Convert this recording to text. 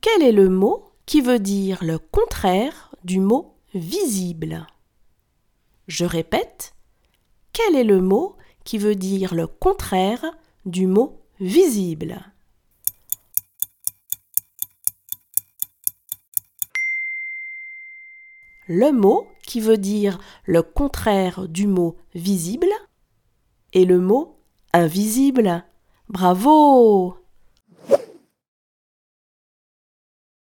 Quel est le mot qui veut dire le contraire du mot visible? Je répète, quel est le mot qui veut dire le contraire du mot visible? Le mot qui veut dire le contraire du mot visible est le mot invisible. Bravo!